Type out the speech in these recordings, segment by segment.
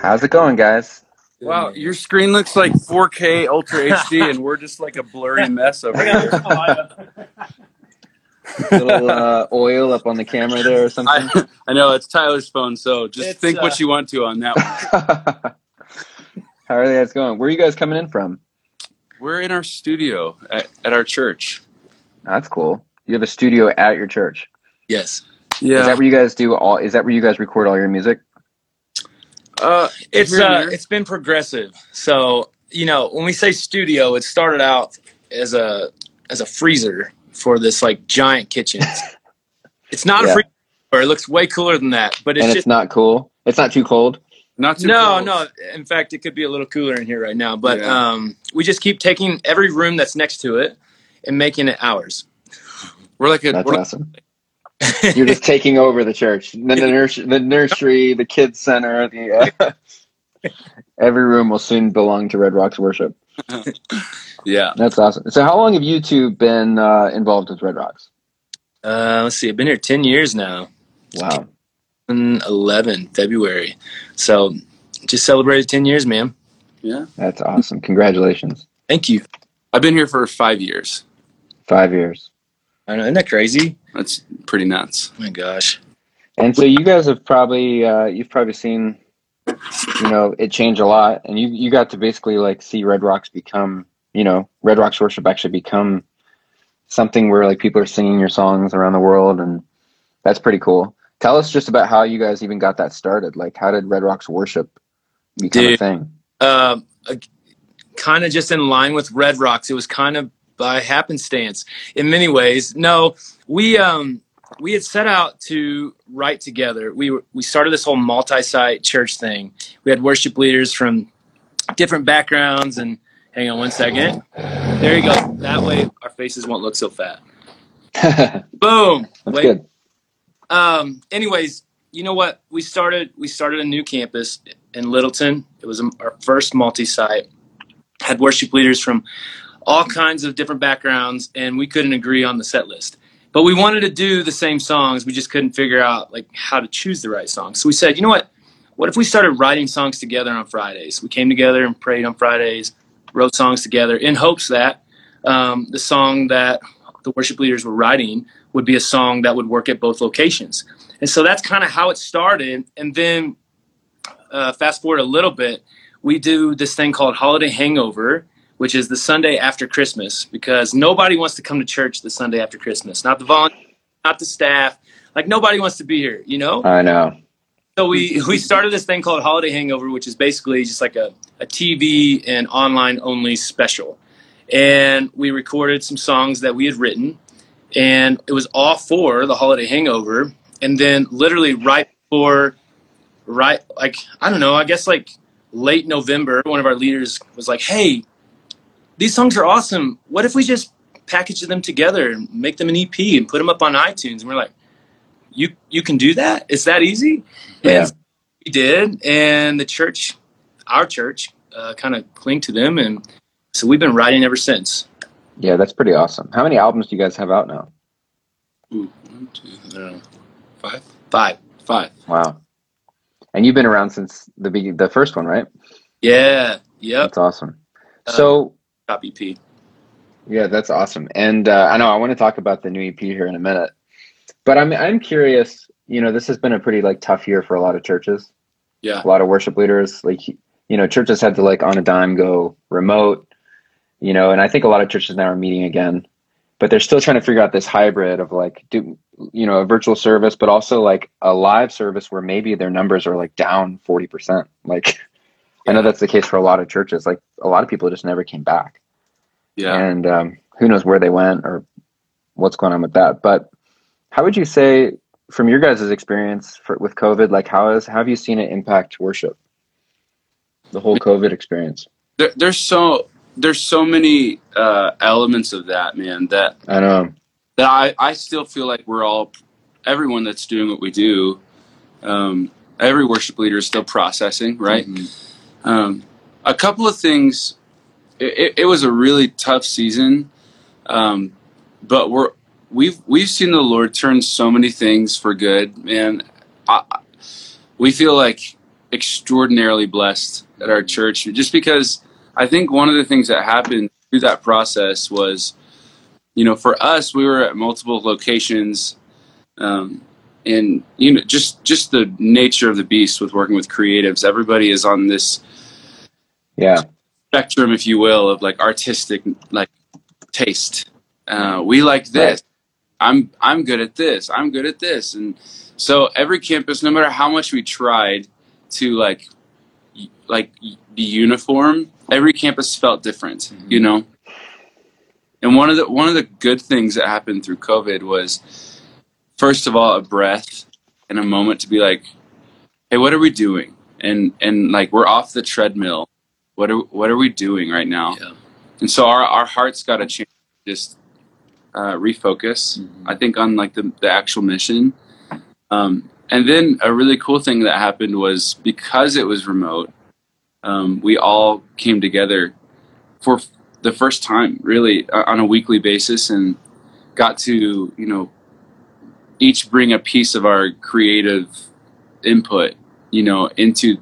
How's it going, guys? Wow, your screen looks like 4K Ultra HD, and we're just like a blurry mess over here. little uh, oil up on the camera there or something. I, I know it's Tyler's phone, so just It's, think uh, what you want to on that one. How are you guys going? Where are you guys coming in from? We're in our studio at, at our church. That's cool. You have a studio at your church. Yes. Yeah. Is that where you guys do all? Is that where you guys record all your music? Uh, It's uh it's been progressive. So, you know, when we say studio, it started out as a as a freezer for this like giant kitchen. it's not Yeah. a freezer. It looks way cooler than that, but it's and just it's not cool. It's not too cold. not too no, close. no. In fact, it could be a little cooler in here right now. But Yeah. um, we just keep taking every room that's next to it and making it ours. We're like a That's we're like, awesome. You're just taking over the church, the, the nursery, the nursery, the kids center. The uh, every room will soon belong to Red Rocks Worship. yeah. That's awesome. So, how long have you two been uh, involved with Red Rocks? Uh, let's see. I've been here ten years now. Wow, 11 February. So just celebrated 10 years, man. Yeah. that's awesome! Congratulations, Thank you. I've been here for five years. five years. I know, isn't that crazy? That's pretty nuts. Oh my gosh. And so you guys have probably uh, you've probably seen you know it change a lot, and you you got to basically like see Red Rocks become you know Red Rocks worship actually become something where like people are singing your songs around the world, and that's pretty cool. Tell us just about how you guys even got that started. Like, how did Red Rocks worship become a thing? Um, kind of just in line with Red Rocks. It was kind of by happenstance in many ways. No, we, um, we had set out to write together. We were, we started this whole multi-site church thing. We had worship leaders from different backgrounds and hang on one second. There you go. That way our faces won't look so fat. that's Boom. Wait, good. um anyways you know what we started we started a new campus in littleton it was our first multi-site had worship leaders from all kinds of different backgrounds and we couldn't agree on the set list but we wanted to do the same songs we just couldn't figure out like how to choose the right songs so we said you know what what if we started writing songs together on fridays we came together and prayed on fridays wrote songs together in hopes that um, the song that the worship leaders were writing would be a song that would work at both locations. And so that's kind of how it started. And then uh, fast forward a little bit, we do this thing called Holiday Hangover, which is the Sunday after Christmas, because nobody wants to come to church the Sunday after Christmas. Not the volunteers, not the staff. Like nobody wants to be here, you know? I know. So we we started this thing called Holiday Hangover, which is basically just like a, a TV and online only special. And we recorded some songs that we had written, and it was all for the Holiday Hangover. And then literally right before, right like I don't know, I guess like late November, one of our leaders was like, "Hey, these songs are awesome. What if we just package them together and make them an EP and put them up on iTunes?" And we're like, "You you can do that? It's that easy?" Yeah. And we did, and the church, our church, uh, kind of clinged to them, and so we've been writing ever since. Yeah, that's pretty awesome. How many albums do you guys have out now? Ooh, one, two, know. Five? Five. Five. Wow. And you've been around since the be- the first one, right? Yeah. Yep. That's awesome. Uh, So Top EP. Yeah, that's awesome. And uh, I know I want to talk about the new EP here in a minute, but I'm I'm curious. You know, this has been a pretty like tough year for a lot of churches, Yeah. a lot of worship leaders. Like, you know, churches had to like on a dime go remote. You know, and I think a lot of churches now are meeting again, but they're still trying to figure out this hybrid of like do you know a virtual service, but also like a live service where maybe their numbers are like down forty percent. Like, I know that's the case for a lot of churches. Like, a lot of people just never came back Yeah. and um, who knows where they went or what's going on with that. But how would you say, from your guys' experience for, with COVID, like how has how have you seen it impact worship? The whole COVID experience. There, there's so there's so many uh, elements of that, man, that I know. that I, I still feel like we're all everyone that's doing what we do um, every worship leader is still processing right um, a couple of things. It, it, was a really tough season um, but we're we've we've seen the lord turn so many things for good and I, I- we feel like extraordinarily blessed at our church just because I think one of the things that happened through that process was, you know, for us, we were at multiple locations. Um, and you know just just the nature of the beast with working with creatives. Everybody is on this yeah. spectrum if you will of like artistic like taste. Uh, we like this. I'm i'm good at this. I'm good at this. And so every campus no matter how much we tried to like like be uniform every campus felt different mm-hmm. you know? And one of the one of the good things that happened through covid was first of all a breath and a moment to be like hey what are we doing? And and like we're off the treadmill what are what are we doing right now yeah. and so our, our hearts got to change just uh, refocus mm-hmm. i think on like the, the actual mission um, and then a really cool thing that happened was because it was remote um, we all came together for the first time really uh, on a weekly basis and got to you know each bring a piece of our creative input, you know, into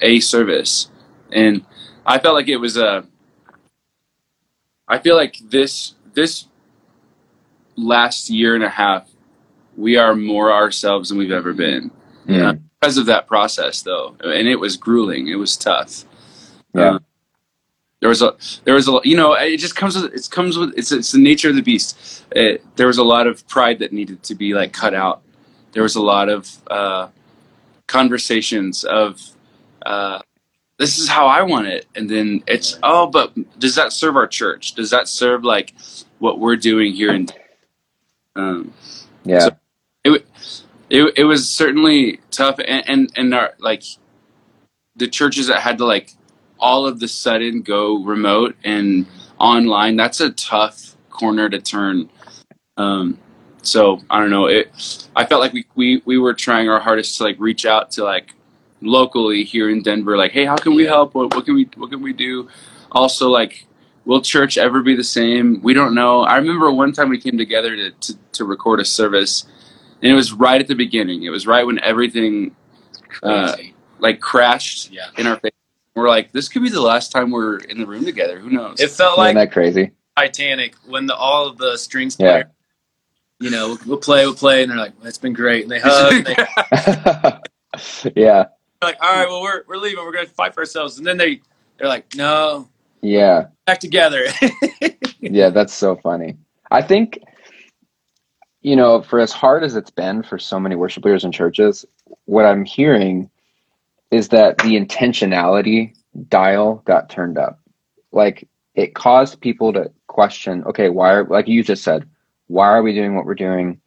a service. And I felt like it was a I feel like this this last year and a half we are more ourselves than we've ever been. Yeah. Uh, because of that process though. And it was grueling. It was tough. Yeah. Um, there was a there was a you know it just comes with it comes with it's it's the nature of the beast it, there was a lot of pride that needed to be like cut out there was a lot of uh, conversations of uh, this is how i want it and then it's oh but does that serve our church does that serve like what we're doing here in um, yeah so it, it, it was certainly tough and and, and our like the churches that had to like all of the sudden go remote and online, that's a tough corner to turn. Um, so I don't know. It. I felt like we, we we were trying our hardest to like reach out to like locally here in Denver. Like, hey, how can we help? What, what can we what can we do? Also, like, will church ever be the same? We don't know. I remember one time we came together to to, to record a service, and it was right at the beginning. It was right when everything uh, like crashed yeah. in our face we're like, this could be the last time we're in the room together. Who knows? It felt like that crazy Titanic when the, all of the strings yeah. player, you know, we'll, we'll, play, we'll play, and they're like, well, it's been great, and they hug. and they, yeah. Like, all right, well, we're we're leaving. We're gonna fight for ourselves, and then they they're like, no. Yeah. Back together. yeah, that's so funny. I think you know, for as hard as it's been for so many worship leaders and churches, what I'm hearing is that the intentionality dial got turned up. Like it caused people to question, okay, why are like you just said, why are we doing what we're doing?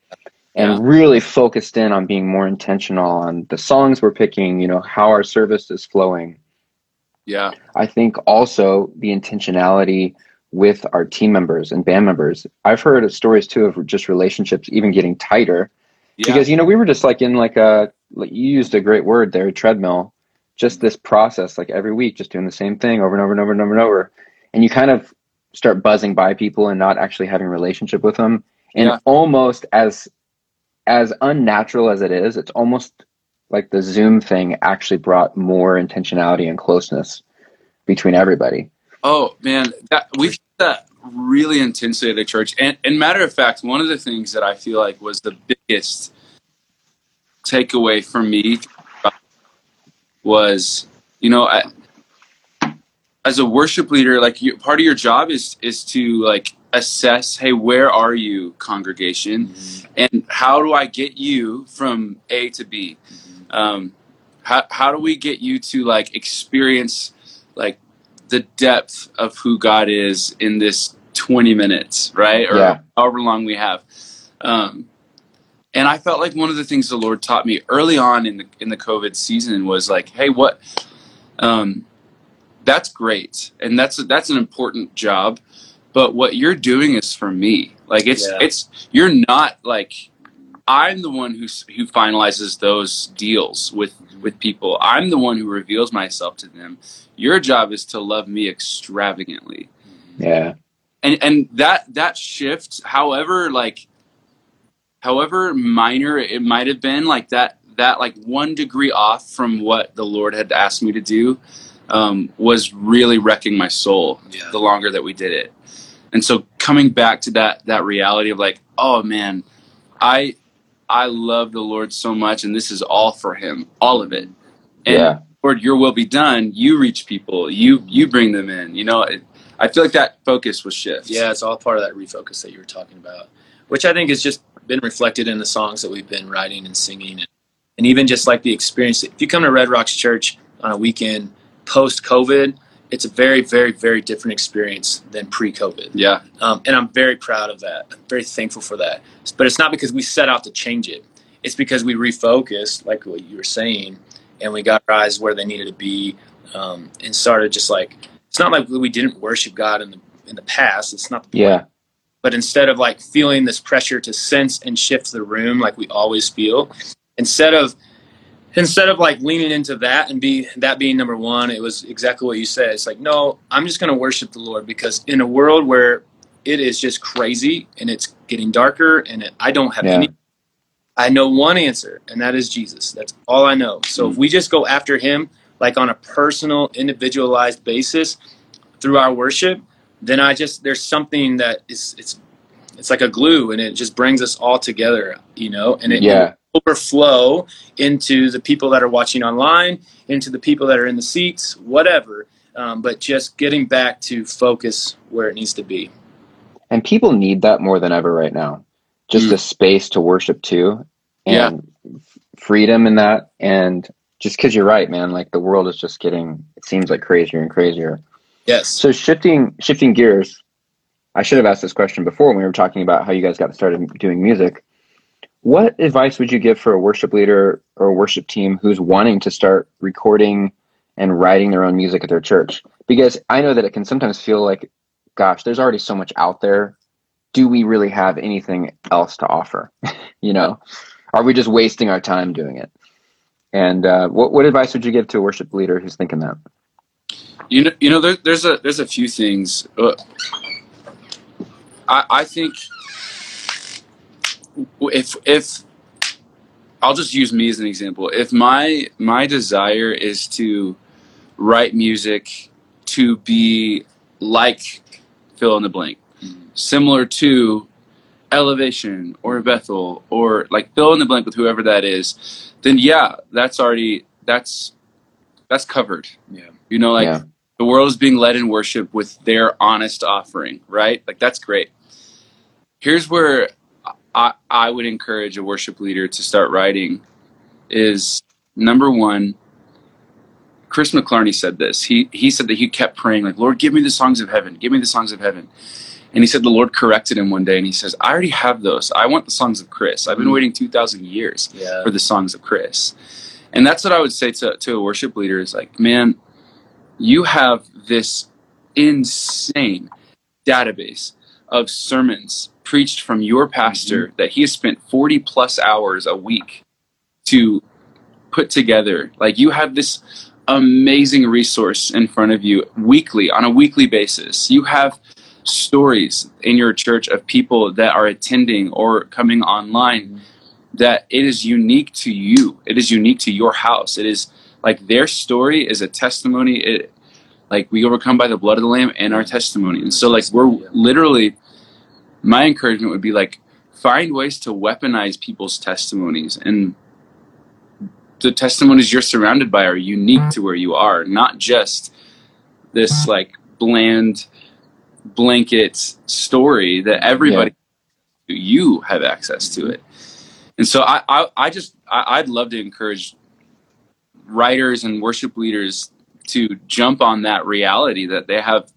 And yeah. really focused in on being more intentional on the songs we're picking, you know, how our service is flowing. Yeah. I think also the intentionality with our team members and band members. I've heard stories too of just relationships even getting tighter. Yeah. Because you know, we were just like in like a like you used a great word there, treadmill just mm-hmm. this process, like every week, just doing the same thing over and over and over and over and over. And you kind of start buzzing by people and not actually having a relationship with them. And yeah. almost as as unnatural as it is, it's almost like the Zoom thing actually brought more intentionality and closeness between everybody. Oh man, that we've that really intensely at the church. And, and matter of fact, one of the things that I feel like was the biggest takeaway for me was, you know, I, as a worship leader, like you, part of your job is is to like assess, hey, where are you, congregation, mm-hmm. and how do I get you from A to B? Mm-hmm. Um, how how do we get you to like experience like the depth of who God is in this 20 minutes, right? Or yeah. however long we have. Um, and I felt like one of the things the Lord taught me early on in the in the COVID season was like, hey, what? Um, that's great, and that's that's an important job, but what you're doing is for me. Like it's yeah. it's you're not like I'm the one who who finalizes those deals with with people. I'm the one who reveals myself to them. Your job is to love me extravagantly. Yeah. And and that that shift, however, like however minor it might have been, like that that like one degree off from what the Lord had asked me to do um, was really wrecking my soul Yeah. the longer that we did it. And so coming back to that that reality of like, oh man, I I love the Lord so much and this is all for him, all of it. And Yeah. Lord, your will be done. You reach people. You you bring them in. You know, it, I feel like that focus was shift. Yeah, it's all part of that refocus that you were talking about, which I think has just been reflected in the songs that we've been writing and singing, and, and even just like the experience. If you come to Red Rocks Church on a weekend post COVID, it's a very, very, very different experience than pre COVID. Yeah. Um, and I'm very proud of that. I'm very thankful for that. But it's not because we set out to change it. It's because we refocused, like what you were saying, and we got our eyes where they needed to be, um, and started just like it's not like we didn't worship God in the in the past. It's not. The point. Yeah. But instead of like feeling this pressure to sense and shift the room like we always feel, instead of instead of like leaning into that and be that being number one, it was exactly what you said. It's like, no, I'm just going to worship the Lord because in a world where it is just crazy and it's getting darker and it, I don't have Yeah. any. I know one answer, and that is Jesus. That's all I know. So if mm. we just go after Him, like on a personal, individualized basis through our worship, then I just there's something that is it's it's like a glue, and it just brings us all together, you know, and it, Yeah. Overflow into the people that are watching online, into the people that are in the seats, whatever. Um, but just getting back to focus where it needs to be. And people need that more than ever right now. Just Mm. a space to worship too. And f- freedom in that. And just because you're right, man, like the world is just getting, it seems like crazier and crazier. Yes. So shifting shifting gears, I should have asked this question before when we were talking about how you guys got started doing music. What advice would you give for a worship leader or a worship team who's wanting to start recording and writing their own music at their church? Because I know that it can sometimes feel like, gosh, there's already so much out there. Do we really have anything else to offer? you know, are we just wasting our time doing it? And uh, what what advice would you give to a worship leader who's thinking that? You know, you know, there, there's a there's a few things. Uh, I I think if if I'll just use me as an example. If my my desire is to write music to be like fill in the blank, mm-hmm. similar to Elevation or Bethel or like fill in the blank with whoever that is, then yeah, that's already that's that's covered. Yeah. You know, like Yeah. the world is being led in worship with their honest offering, right? Like that's great. Here's where I, I would encourage a worship leader to start writing is number one, Chris McClarney said this. He he said that he kept praying, like, Lord, give me the songs of heaven, give me the songs of heaven. And he said the Lord corrected him one day and he says, I already have those. I want the songs of Chris. I've been Mhm. waiting two thousand years Yeah. for the songs of Chris. And that's what I would say to, to a worship leader is like, man, you have this insane database of sermons preached from your pastor mm-hmm. that he has spent 40 plus hours a week to put together. Like you have this amazing resource in front of you weekly on a weekly basis. You have stories in your church of people that are attending or coming online mm-hmm. that it is unique to you. It is unique to your house. It is like their story is a testimony. It like we overcome by the blood of the lamb and our testimony. And so like we're literally my encouragement would be like find ways to weaponize people's testimonies and the testimonies you're surrounded by are unique to where you are, not just this like bland blanket story that everybody you have access to it. And so I, I, I just I, I'd love to encourage writers and worship leaders to jump on that reality that they have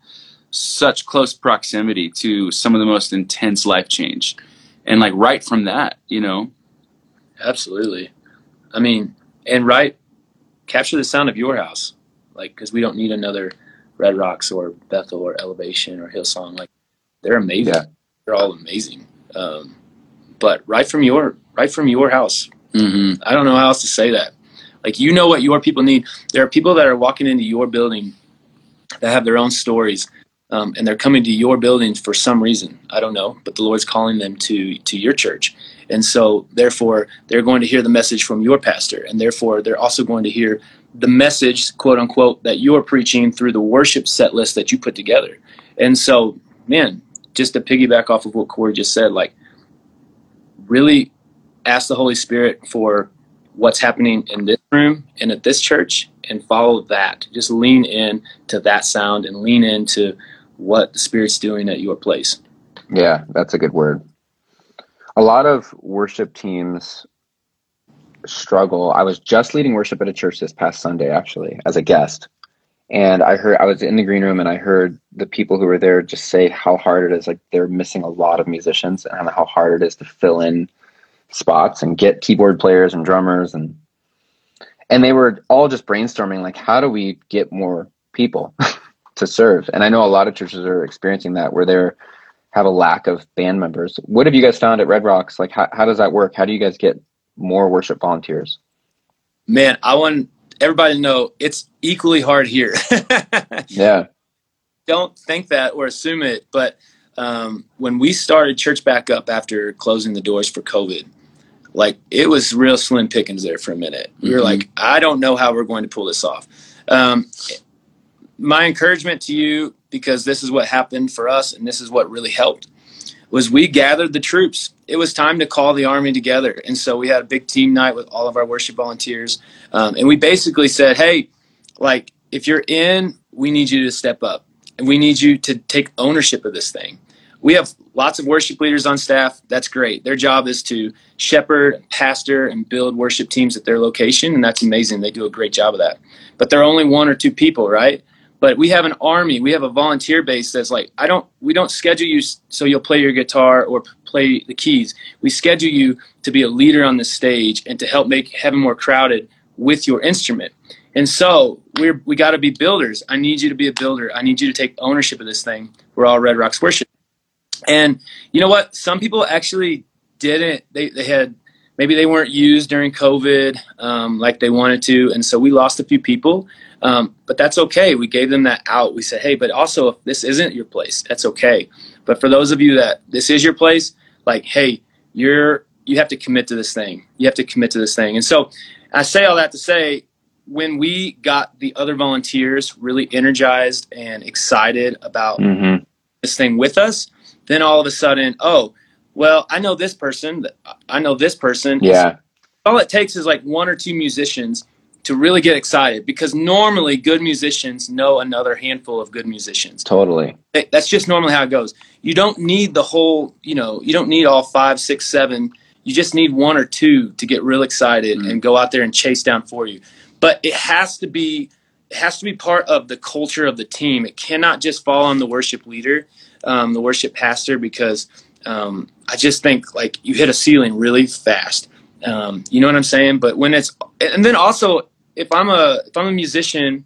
such close proximity to some of the most intense life change. And like right from that, you know. Absolutely. I mean, and right, capture the sound of your house, like because we don't need another Red Rocks or Bethel or Elevation or Hillsong. Like they're amazing. Yeah. They're all amazing. Um, but right from your right from your house, Mm-hmm. I don't know how else to say that. Like you know what your people need. There are people that are walking into your building that have their own stories, um, and they're coming to your building for some reason. I don't know, but the Lord's calling them to to your church, And so, therefore, they're going to hear the message from your pastor. And therefore, they're also going to hear the message, quote unquote, that you're preaching through the worship set list that you put together. And so, man, just to piggyback off of what Corey just said, like, really ask the Holy Spirit for what's happening in this room and at this church and follow that. Just lean in to that sound and lean into what the Spirit's doing at your place. Yeah, that's a good word. A lot of worship teams struggle. I was just leading worship at a church this past Sunday, actually, as a guest. And I heard, I was in the green room and I heard the people who were there just say how hard it is. Like they're missing a lot of musicians and how hard it is to fill in spots and get keyboard players and drummers. And, and they were all just brainstorming, like, how do we get more people to serve? And I know a lot of churches are experiencing that where they're, have a lack of band members. What have you guys found at Red Rocks? Like, how, how does that work? How do you guys get more worship volunteers? Man, I want everybody to know it's equally hard here. yeah. Don't think that or assume it. But um, when we started church back up after closing the doors for COVID, like it was real slim pickings there for a minute. We were mm-hmm. like, I don't know how we're going to pull this off. Um, my encouragement to you because this is what happened for us and this is what really helped was we gathered the troops. It was time to call the army together. And so we had a big team night with all of our worship volunteers. Um, and we basically said hey like if you're in we need you to step up. And we need you to take ownership of this thing. We have lots of worship leaders on staff. That's great. Their job is to shepherd pastor and build worship teams at their location. And that's amazing. They do a great job of that. But they're only one or two people right but we have an army. We have a volunteer base that's like i don't we don't schedule you so you'll play your guitar or play the keys. We schedule you to be a leader on the stage and to help make heaven more crowded with your instrument. And so we're we got to be builders. I need you to be a builder. I need you to take ownership of this thing. We're all red rocks worship. And you know what? Some people actually didn't they, they had maybe they weren't used during covid um, like they wanted to. And so we lost a few people um, but that's okay. We gave them that out. We said, hey, but also if this isn't your place, that's okay. But for those of you that this is your place, like, hey, you're you have to commit to this thing. You have to commit to this thing. And so I say all that to say when we got the other volunteers really energized and excited about mm-hmm. this thing with us, then all of a sudden, oh, well, I know this person. I know this person. Yeah. All it takes is like one or two musicians to really get excited because normally good musicians know another handful of good musicians. Totally. That's just normally how it goes. You don't need the whole, you know, you don't need all five, six, seven. You just need one or two to get real excited mm-hmm. and go out there and chase down for you. But it has to be it has to be part of the culture of the team. It cannot just fall on the worship leader, um, the worship pastor, because um, I just think like you hit a ceiling really fast. Um, you know what I'm saying? But when it's and then also if I'm a if I'm a musician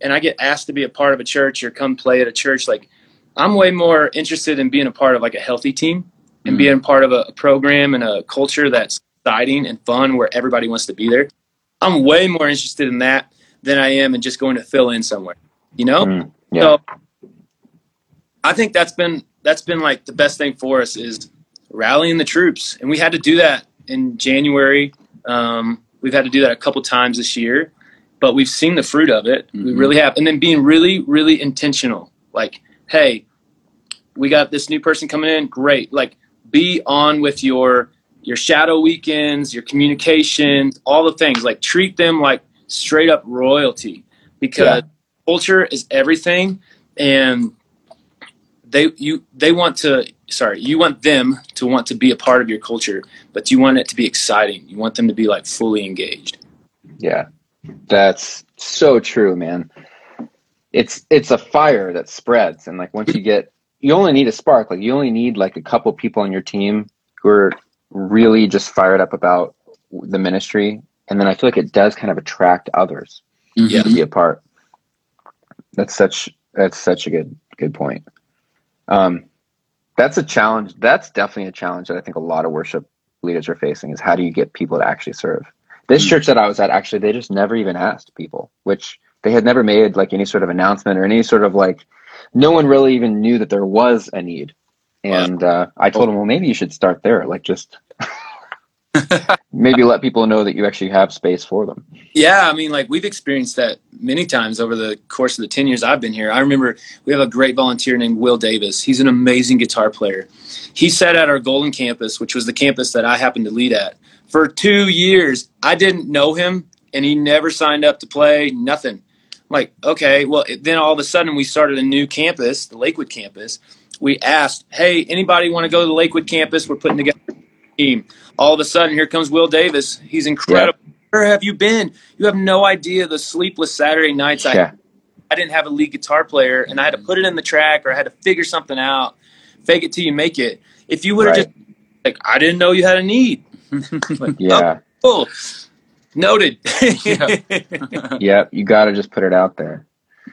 and I get asked to be a part of a church or come play at a church, like I'm way more interested in being a part of like a healthy team and mm-hmm. being part of a, program and a culture that's exciting and fun where everybody wants to be there. I'm way more interested in that than I am in just going to fill in somewhere. You know? Mm, yeah. So I think that's been that's been like the best thing for us is rallying the troops. And we had to do that in January. Um, we've had to do that a couple times this year but we've seen the fruit of it. Mm-hmm. We really have. And then being really, really intentional. Like, hey, we got this new person coming in. Great. Like, be on with your your shadow weekends, your communications, all the things. Like, treat them like straight up royalty because yeah. culture is everything, and they you they want to. Sorry, you want them to want to be a part of your culture, but you want it to be exciting. You want them to be like fully engaged. Yeah, that's so true, man. It's it's a fire that spreads, and like once you get, you only need a spark. Like you only need like a couple people on your team who are really just fired up about the ministry, and then I feel like it does kind of attract others mm-hmm. to be a part. That's such that's such a good good point. Um, that's a challenge. That's definitely a challenge that I think a lot of worship leaders are facing. Is how do you get people to actually serve? This church that I was at, actually, they just never even asked people, which they had never made like any sort of announcement or any sort of like, no one really even knew that there was a need. And uh, I told them, well, maybe you should start there. Like, just maybe let people know that you actually have space for them. Yeah, I mean, like we've experienced that many times over the course of the 10 years I've been here. I remember we have a great volunteer named Will Davis. He's an amazing guitar player. He sat at our Golden campus, which was the campus that I happened to lead at, for two years. I didn't know him, and he never signed up to play, nothing. I'm like, okay, well, then all of a sudden we started a new campus, the Lakewood campus. We asked, hey, anybody want to go to the Lakewood campus? We're putting together a team. All of a sudden, here comes Will Davis. He's incredible. Yeah where have you been? You have no idea the sleepless Saturday nights I I didn't have a lead guitar player and I had to put it in the track or I had to figure something out. Fake it till you make it. If you would have right. just like I didn't know you had a need. like, yeah. Oh, cool. Noted. yeah. yep, you got to just put it out there.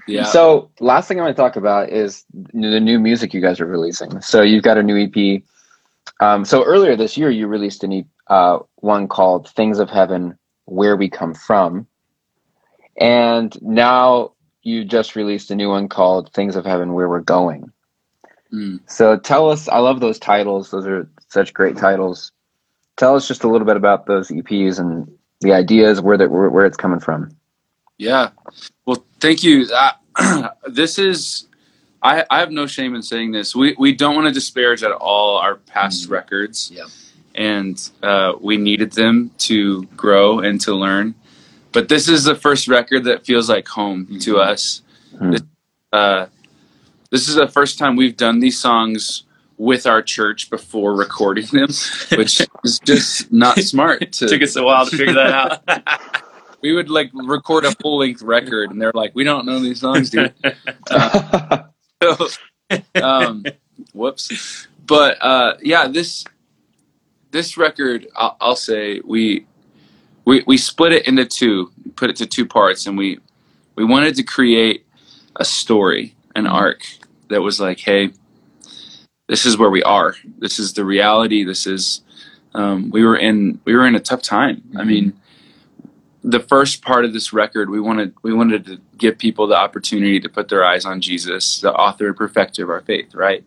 Yeah. So, last thing I want to talk about is the new music you guys are releasing. So, you've got a new EP. Um, so earlier this year, you released an uh, one called "Things of Heaven, where we come from. And now you just released a new one called Things of Heaven Where We're Going. Mm. So tell us, I love those titles. Those are such great titles. Tell us just a little bit about those EPs and the ideas, where that where, where it's coming from. Yeah. Well, thank you. Uh, this is I, I have no shame in saying this. We we don't want to disparage at all our past mm. records. Yeah and uh, we needed them to grow and to learn. But this is the first record that feels like home mm-hmm. to us. Mm-hmm. This, uh, this is the first time we've done these songs with our church before recording them, which is just not smart. To, Took us a while to figure that out. we would like record a full length record, and they're like, "We don't know these songs, dude." Uh, so, um, whoops. But uh, yeah, this this record, I'll, I'll say we we we split it into two, put it to two parts, and we we wanted to create a story, an mm-hmm. arc that was like, hey, this is where we are. This is the reality. This is um, we were in we were in a tough time. Mm-hmm. I mean, the first part of this record, we wanted we wanted to give people the opportunity to put their eyes on Jesus, the author and perfecter of our faith, right?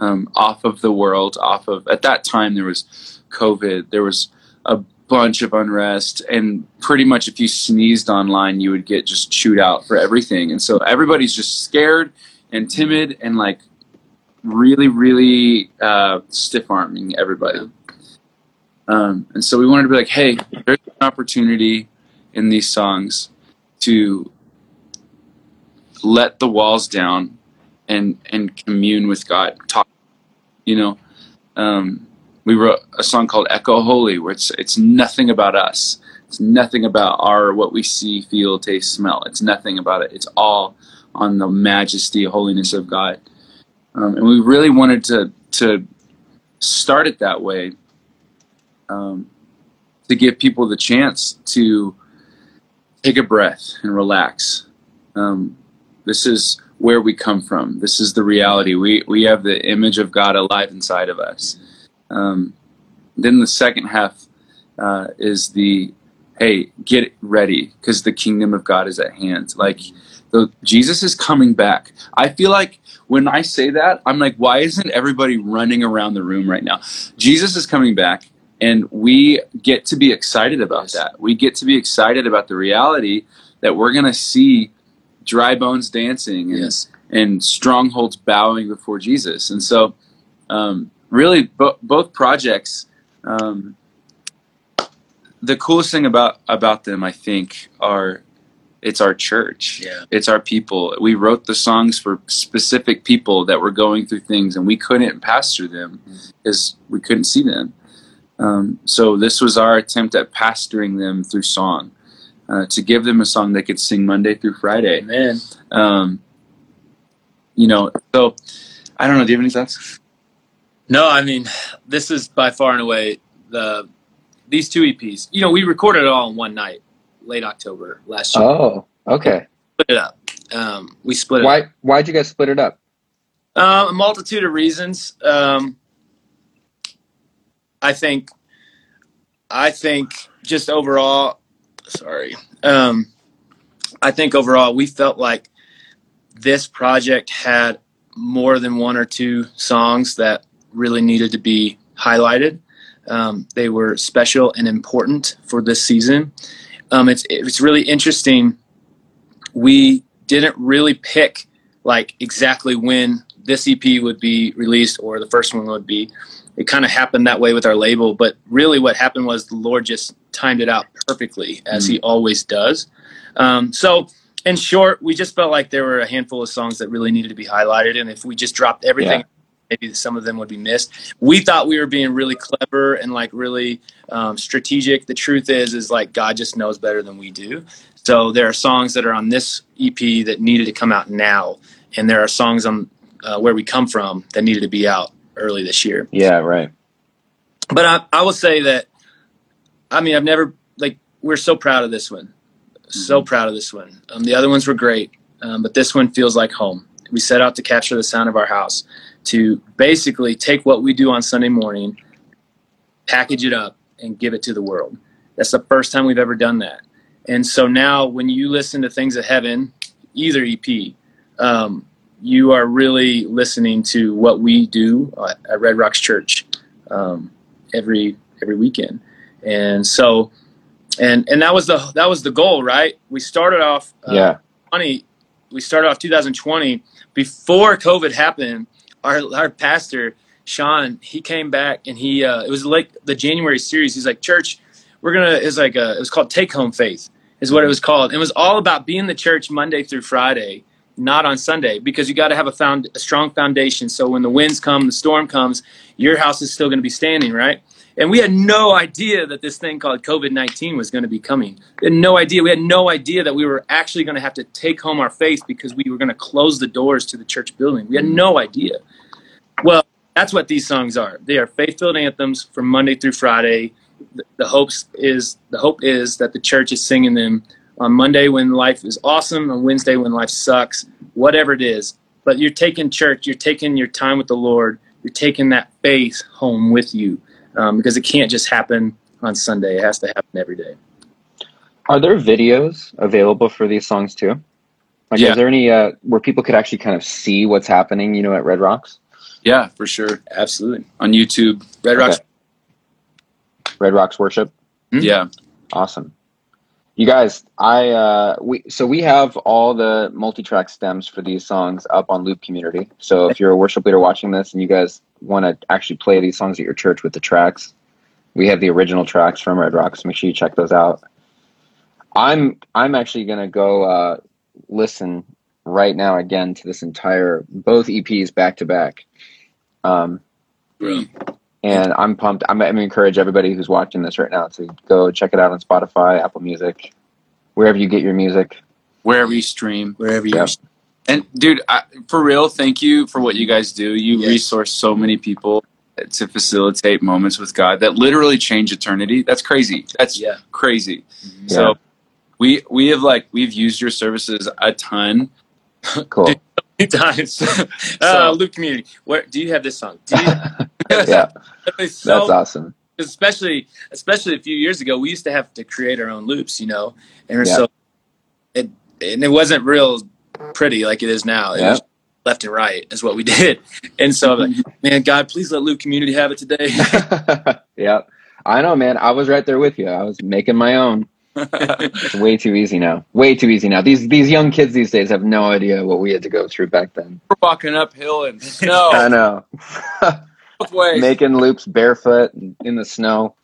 um, off of the world, off of at that time there was COVID, there was a bunch of unrest, and pretty much if you sneezed online, you would get just chewed out for everything, and so everybody's just scared and timid and like really, really uh, stiff arming everybody. Um, and so we wanted to be like, hey, there's an opportunity in these songs to let the walls down and and commune with God, talk you know, um, we wrote a song called "Echo Holy," where it's it's nothing about us. It's nothing about our what we see, feel, taste, smell. It's nothing about it. It's all on the majesty, holiness of God. Um, and we really wanted to to start it that way um, to give people the chance to take a breath and relax. Um, this is where we come from. This is the reality. We we have the image of God alive inside of us. Um, then the second half uh, is the hey, get ready because the kingdom of God is at hand. Like the, Jesus is coming back. I feel like when I say that, I'm like, why isn't everybody running around the room right now? Jesus is coming back. And we get to be excited about that. We get to be excited about the reality that we're going to see dry bones dancing and, yes. and strongholds bowing before Jesus. And so, um, really, bo- both projects, um, the coolest thing about about them, I think, are it's our church. Yeah. It's our people. We wrote the songs for specific people that were going through things, and we couldn't pass through them because mm-hmm. we couldn't see them. Um, so this was our attempt at pastoring them through song uh, to give them a song they could sing Monday through Friday. Man, um, you know, so I don't know. Do you have any thoughts? No, I mean, this is by far and away the these two EPs. You know, we recorded it all in one night, late October last year. Oh, okay. Split it up. Um, we split it. Why? Up. Why'd you guys split it up? Uh, a multitude of reasons. Um, I think. I think just overall, sorry. Um, I think overall we felt like this project had more than one or two songs that really needed to be highlighted. Um, they were special and important for this season. Um, it's it's really interesting. We didn't really pick like exactly when this EP would be released or the first one would be. It kind of happened that way with our label, but really what happened was the Lord just timed it out perfectly as mm-hmm. He always does. Um, so, in short, we just felt like there were a handful of songs that really needed to be highlighted, and if we just dropped everything. Yeah maybe some of them would be missed. We thought we were being really clever and like really um, strategic. The truth is, is like God just knows better than we do. So there are songs that are on this EP that needed to come out now, and there are songs on uh, where we come from that needed to be out early this year. Yeah, right. But I, I will say that, I mean, I've never like we're so proud of this one, so mm-hmm. proud of this one. Um, the other ones were great, um, but this one feels like home. We set out to capture the sound of our house to basically take what we do on Sunday morning, package it up, and give it to the world. That's the first time we've ever done that. And so now, when you listen to Things of Heaven, either EP, um, you are really listening to what we do at Red Rocks Church um, every every weekend. And so, and and that was the that was the goal, right? We started off uh, yeah. 20, we started off 2020 before COVID happened our our pastor Sean, he came back and he uh, it was like the January series. He's like, church, we're gonna. It's like a, it was called Take Home Faith, is what it was called. It was all about being the church Monday through Friday, not on Sunday, because you got to have a found a strong foundation. So when the winds come, the storm comes, your house is still going to be standing, right? And we had no idea that this thing called COVID 19 was going to be coming. We had no idea. We had no idea that we were actually going to have to take home our faith because we were going to close the doors to the church building. We had no idea. Well, that's what these songs are. They are faith-filled anthems from Monday through Friday. The, the hopes is the hope is that the church is singing them on Monday when life is awesome, on Wednesday when life sucks, whatever it is. But you're taking church, you're taking your time with the Lord, you're taking that faith home with you um, because it can't just happen on Sunday. It has to happen every day. Are there videos available for these songs too? Like, yeah. is there any uh, where people could actually kind of see what's happening, you know, at Red Rocks? Yeah, for sure. Absolutely. On YouTube. Red Rocks. Okay. Red Rocks Worship. Mm-hmm. Yeah. Awesome. You guys, I uh we so we have all the multi-track stems for these songs up on Loop Community. So if you're a worship leader watching this and you guys want to actually play these songs at your church with the tracks, we have the original tracks from Red Rocks. Make sure you check those out. I'm I'm actually gonna go uh, listen right now again to this entire both EPs back to back. Um, And I'm pumped. I'm, I'm going to encourage everybody who's watching this right now to go check it out on Spotify, Apple Music, wherever you get your music, wherever you stream, wherever you. And dude, I, for real, thank you for what you guys do. You yes. resource so many people to facilitate moments with God that literally change eternity. That's crazy. That's yeah. crazy. Mm-hmm. So we we have like we've used your services a ton. Cool. times. uh, Loop Community. Where do you have this song? Yeah, so, that's awesome. Especially, especially a few years ago, we used to have to create our own loops, you know, and yeah. so it and it wasn't real pretty like it is now. It yeah. was left and right is what we did, and so I'm like, man, God, please let Loop Community have it today. yeah, I know, man. I was right there with you. I was making my own it's way too easy now. Way too easy now. These these young kids these days have no idea what we had to go through back then. We're walking uphill in snow. I know. Both ways. Making loops barefoot in the snow.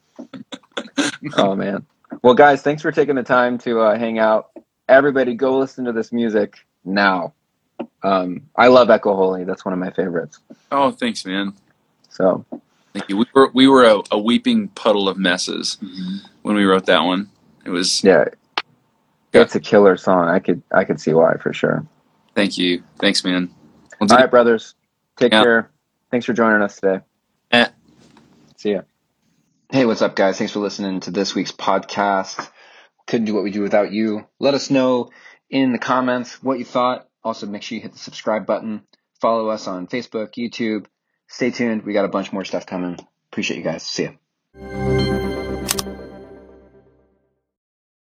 oh man. Well, guys, thanks for taking the time to uh, hang out. Everybody, go listen to this music now. Um, I love Echo Holy. That's one of my favorites. Oh, thanks, man. So, thank you. We were we were a, a weeping puddle of messes mm-hmm. when we wrote that one. It was yeah. It's a killer song. I could I could see why for sure. Thank you. Thanks, man. All right, brothers. Take yeah. care. Thanks for joining us today. Yeah. See ya. Hey, what's up, guys? Thanks for listening to this week's podcast. Couldn't do what we do without you. Let us know in the comments what you thought. Also, make sure you hit the subscribe button. Follow us on Facebook, YouTube. Stay tuned. We got a bunch more stuff coming. Appreciate you guys. See ya.